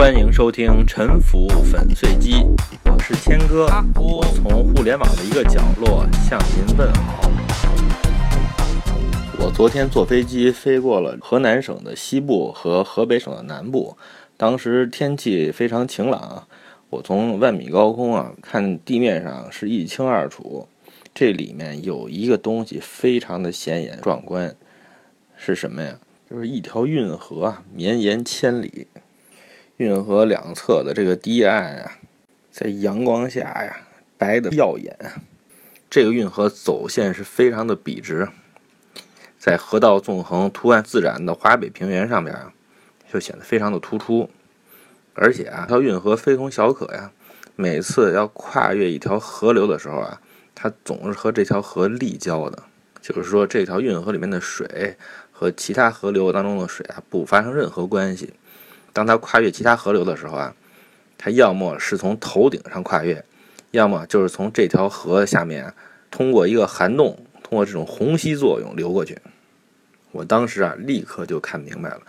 欢迎收听《沉浮粉碎机》，我是谦哥，我从互联网的一个角落向您问好。我昨天坐飞机飞过了河南省的西部和河北省的南部，当时天气非常晴朗，我从万米高空啊看地面上是一清二楚，这里面有一个东西非常的显眼壮观，是什么呀？就是一条运河啊，绵延千里。运河两侧的这个堤岸啊，在阳光下呀，白的耀眼。这个运河走线是非常的笔直，在河道纵横、图案自然的华北平原上边啊，就显得非常的突出。而且啊，这条运河非同小可呀，每次要跨越一条河流的时候啊，它总是和这条河立交的，就是说这条运河里面的水和其他河流当中的水啊，不发生任何关系。当它跨越其他河流的时候啊，它要么是从头顶上跨越，要么就是从这条河下面通过一个涵洞，通过这种虹吸作用流过去。我当时啊，立刻就看明白了，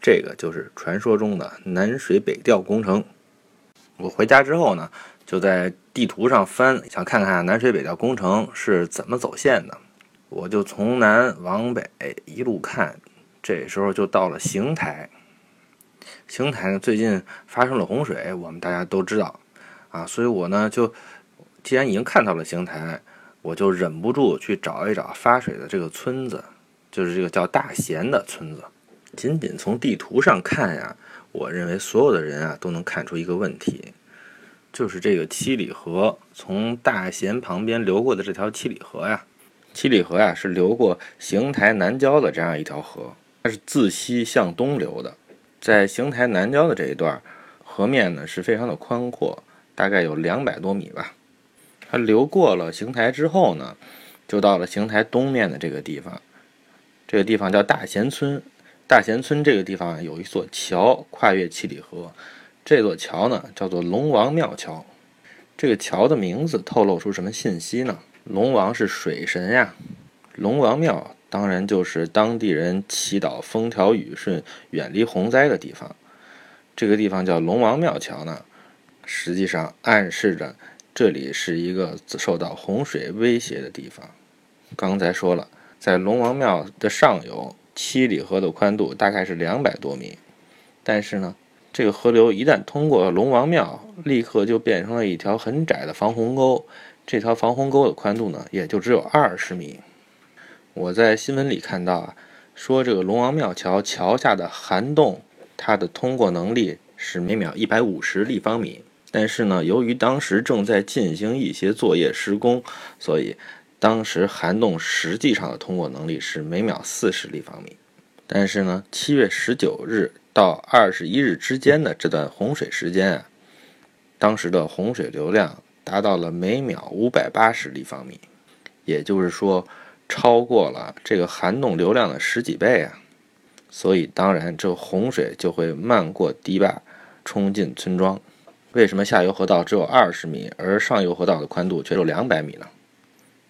这个就是传说中的南水北调工程。我回家之后呢，就在地图上翻，想看看南水北调工程是怎么走线的。我就从南往北一路看，这时候就到了邢台。邢台呢，最近发生了洪水，我们大家都知道，啊，所以我呢就，既然已经看到了邢台，我就忍不住去找一找发水的这个村子，就是这个叫大贤的村子。仅仅从地图上看呀，我认为所有的人啊都能看出一个问题，就是这个七里河从大贤旁边流过的这条七里河呀，七里河呀是流过邢台南郊的这样一条河，它是自西向东流的。在邢台南郊的这一段河面呢是非常的宽阔，大概有两百多米吧。它流过了邢台之后呢，就到了邢台东面的这个地方。这个地方叫大贤村。大贤村这个地方有一座桥跨越七里河，这座桥呢叫做龙王庙桥。这个桥的名字透露出什么信息呢？龙王是水神呀，龙王庙。当然，就是当地人祈祷风调雨顺、远离洪灾的地方。这个地方叫龙王庙桥呢，实际上暗示着这里是一个受到洪水威胁的地方。刚才说了，在龙王庙的上游，七里河的宽度大概是两百多米，但是呢，这个河流一旦通过龙王庙，立刻就变成了一条很窄的防洪沟。这条防洪沟的宽度呢，也就只有二十米。我在新闻里看到啊，说这个龙王庙桥桥下的涵洞，它的通过能力是每秒一百五十立方米。但是呢，由于当时正在进行一些作业施工，所以当时涵洞实际上的通过能力是每秒四十立方米。但是呢，七月十九日到二十一日之间的这段洪水时间啊，当时的洪水流量达到了每秒五百八十立方米，也就是说。超过了这个涵洞流量的十几倍啊，所以当然这洪水就会漫过堤坝，冲进村庄。为什么下游河道只有二十米，而上游河道的宽度却有两百米呢？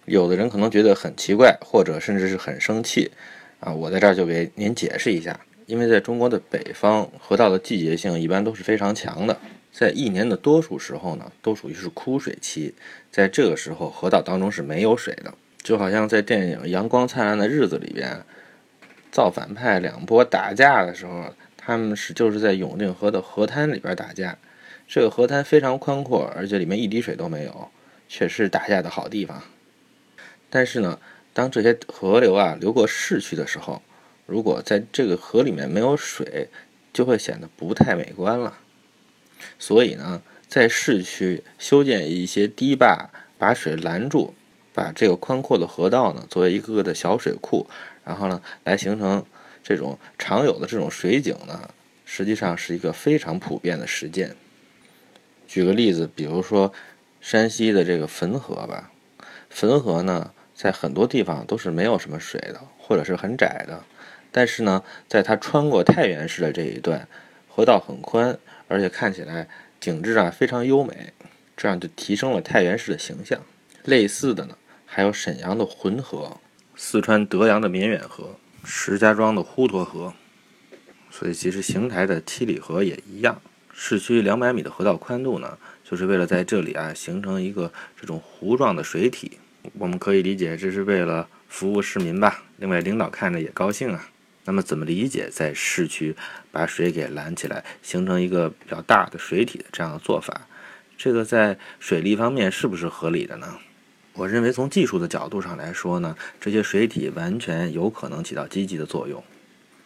有的人可能觉得很奇怪，或者甚至是很生气啊！我在这儿就给您解释一下，因为在中国的北方，河道的季节性一般都是非常强的，在一年的多数时候呢，都属于是枯水期，在这个时候河道当中是没有水的。就好像在电影《阳光灿烂的日子》里边，造反派两波打架的时候，他们是就是在永定河的河滩里边打架。这个河滩非常宽阔，而且里面一滴水都没有，确实打架的好地方。但是呢，当这些河流啊流过市区的时候，如果在这个河里面没有水，就会显得不太美观了。所以呢，在市区修建一些堤坝，把水拦住。把这个宽阔的河道呢，作为一个个的小水库，然后呢，来形成这种常有的这种水井呢，实际上是一个非常普遍的实践。举个例子，比如说山西的这个汾河吧，汾河呢，在很多地方都是没有什么水的，或者是很窄的，但是呢，在它穿过太原市的这一段，河道很宽，而且看起来景致啊非常优美，这样就提升了太原市的形象。类似的呢。还有沈阳的浑河，四川德阳的绵远河，石家庄的滹沱河，所以其实邢台的七里河也一样。市区两百米的河道宽度呢，就是为了在这里啊形成一个这种弧状的水体。我们可以理解这是为了服务市民吧。另外，领导看着也高兴啊。那么，怎么理解在市区把水给拦起来，形成一个比较大的水体的这样的做法？这个在水利方面是不是合理的呢？我认为从技术的角度上来说呢，这些水体完全有可能起到积极的作用。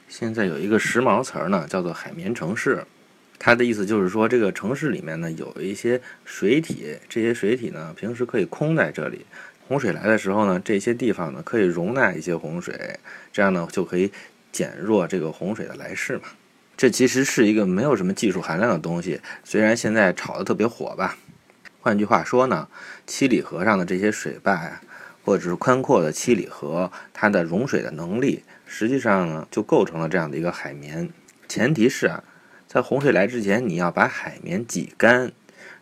现在有一个时髦词儿呢，叫做“海绵城市”。它的意思就是说，这个城市里面呢有一些水体，这些水体呢平时可以空在这里，洪水来的时候呢，这些地方呢可以容纳一些洪水，这样呢就可以减弱这个洪水的来势嘛。这其实是一个没有什么技术含量的东西，虽然现在炒得特别火吧。换句话说呢，七里河上的这些水坝呀，或者是宽阔的七里河，它的融水的能力，实际上呢就构成了这样的一个海绵。前提是啊。在洪水来之前，你要把海绵挤干。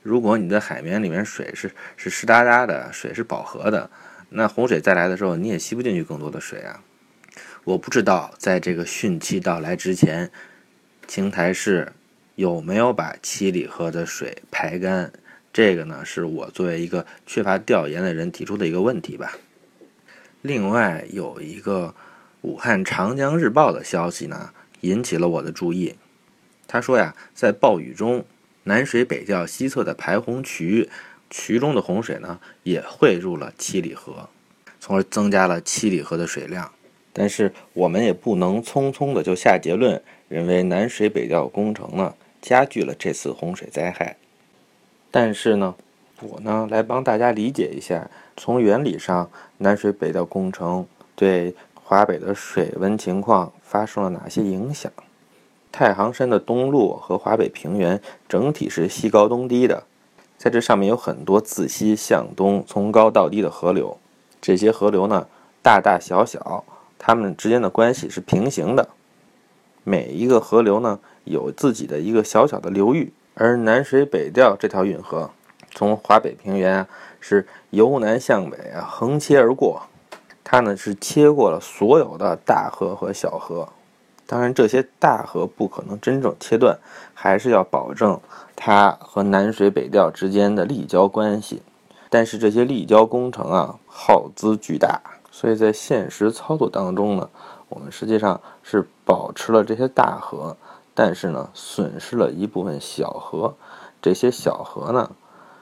如果你的海绵里面水是是湿哒哒的，水是饱和的，那洪水再来的时候，你也吸不进去更多的水啊。我不知道在这个汛期到来之前，邢台市有没有把七里河的水排干？这个呢，是我作为一个缺乏调研的人提出的一个问题吧。另外，有一个武汉长江日报的消息呢，引起了我的注意。他说呀，在暴雨中，南水北调西侧的排洪渠，渠中的洪水呢，也汇入了七里河，从而增加了七里河的水量。但是我们也不能匆匆的就下结论，认为南水北调工程呢，加剧了这次洪水灾害。但是呢，我呢来帮大家理解一下，从原理上，南水北调工程对华北的水文情况发生了哪些影响？太行山的东麓和华北平原整体是西高东低的，在这上面有很多自西向东从高到低的河流，这些河流呢大大小小，它们之间的关系是平行的，每一个河流呢有自己的一个小小的流域，而南水北调这条运河从华北平原啊是由南向北啊横切而过，它呢是切过了所有的大河和小河。当然，这些大河不可能真正切断，还是要保证它和南水北调之间的立交关系。但是这些立交工程啊，耗资巨大，所以在现实操作当中呢，我们实际上是保持了这些大河，但是呢，损失了一部分小河。这些小河呢，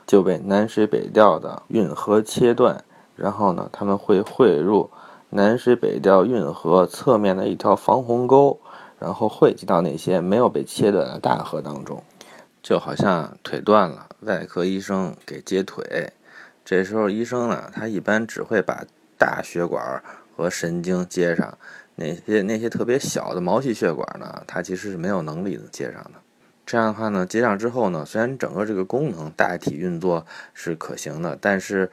就被南水北调的运河切断，然后呢，他们会汇入。南水北调运河侧面的一条防洪沟，然后汇集到那些没有被切断的大河当中，就好像腿断了，外科医生给接腿，这时候医生呢，他一般只会把大血管和神经接上，那些那些特别小的毛细血管呢，它其实是没有能力接上的。这样的话呢，接上之后呢，虽然整个这个功能大体运作是可行的，但是。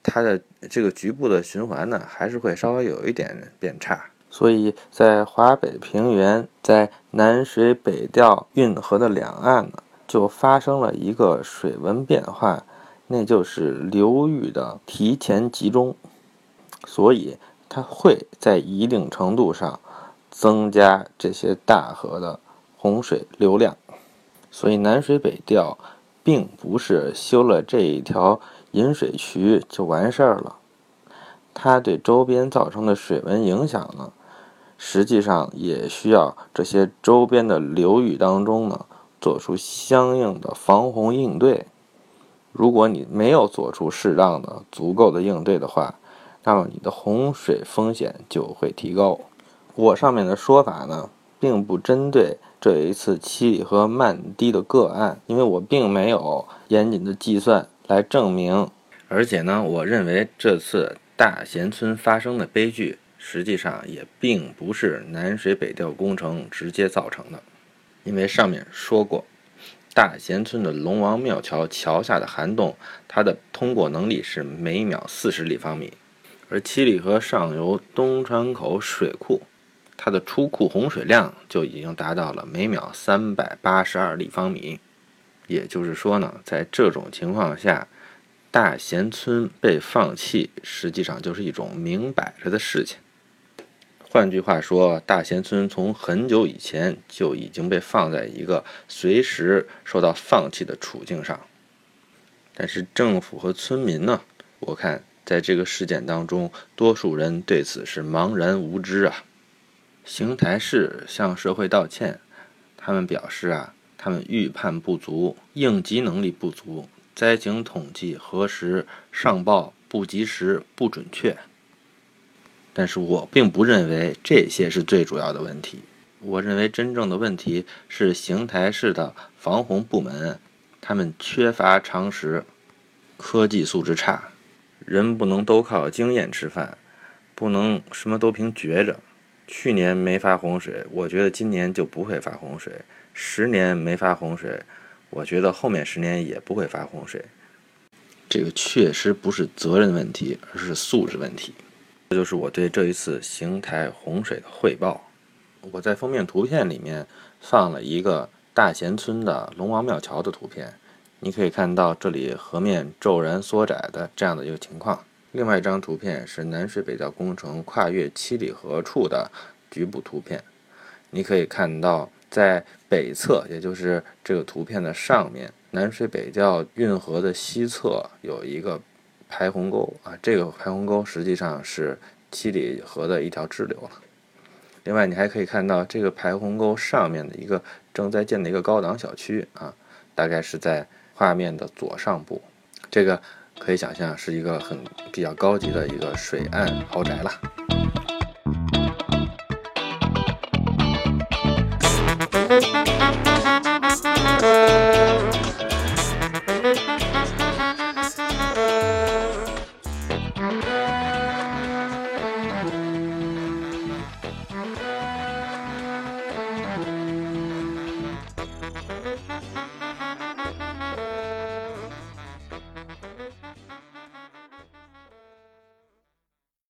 它的这个局部的循环呢，还是会稍微有一点变差，所以在华北平原，在南水北调运河的两岸呢，就发生了一个水文变化，那就是流域的提前集中，所以它会在一定程度上增加这些大河的洪水流量，所以南水北调并不是修了这一条。引水渠就完事儿了，它对周边造成的水文影响呢，实际上也需要这些周边的流域当中呢，做出相应的防洪应对。如果你没有做出适当的、足够的应对的话，那么你的洪水风险就会提高。我上面的说法呢，并不针对这一次七里河漫堤的个案，因为我并没有严谨的计算。来证明，而且呢，我认为这次大贤村发生的悲剧，实际上也并不是南水北调工程直接造成的，因为上面说过，大贤村的龙王庙桥桥下的涵洞，它的通过能力是每秒四十立方米，而七里河上游东川口水库，它的出库洪水量就已经达到了每秒三百八十二立方米。也就是说呢，在这种情况下，大贤村被放弃，实际上就是一种明摆着的事情。换句话说，大贤村从很久以前就已经被放在一个随时受到放弃的处境上。但是政府和村民呢？我看在这个事件当中，多数人对此是茫然无知啊。邢台市向社会道歉，他们表示啊，他们预判不足，应急能力不足，灾情统计核实上报不及时、不准确。但是我并不认为这些是最主要的问题。我认为真正的问题是邢台市的防洪部门，他们缺乏常识，科技素质差。人不能都靠经验吃饭，不能什么都凭觉着。去年没发洪水，我觉得今年就不会发洪水；十年没发洪水，我觉得后面十年也不会发洪水。这个确实不是责任问题，而是素质问题。这就是我对这一次邢台洪水的汇报。我在封面图片里面放了一个大贤村的龙王庙桥的图片，你可以看到这里河面骤然缩窄的这样的一个情况。另外一张图片是南水北调工程跨越七里河处的局部图片，你可以看到在北侧，也就是这个图片的上面，南水北调运河的西侧有一个。排洪沟啊，这个排洪沟实际上是七里河的一条支流了。另外，你还可以看到这个排洪沟上面的一个正在建的一个高档小区啊，大概是在画面的左上部。这个可以想象是一个很比较高级的一个水岸豪宅了。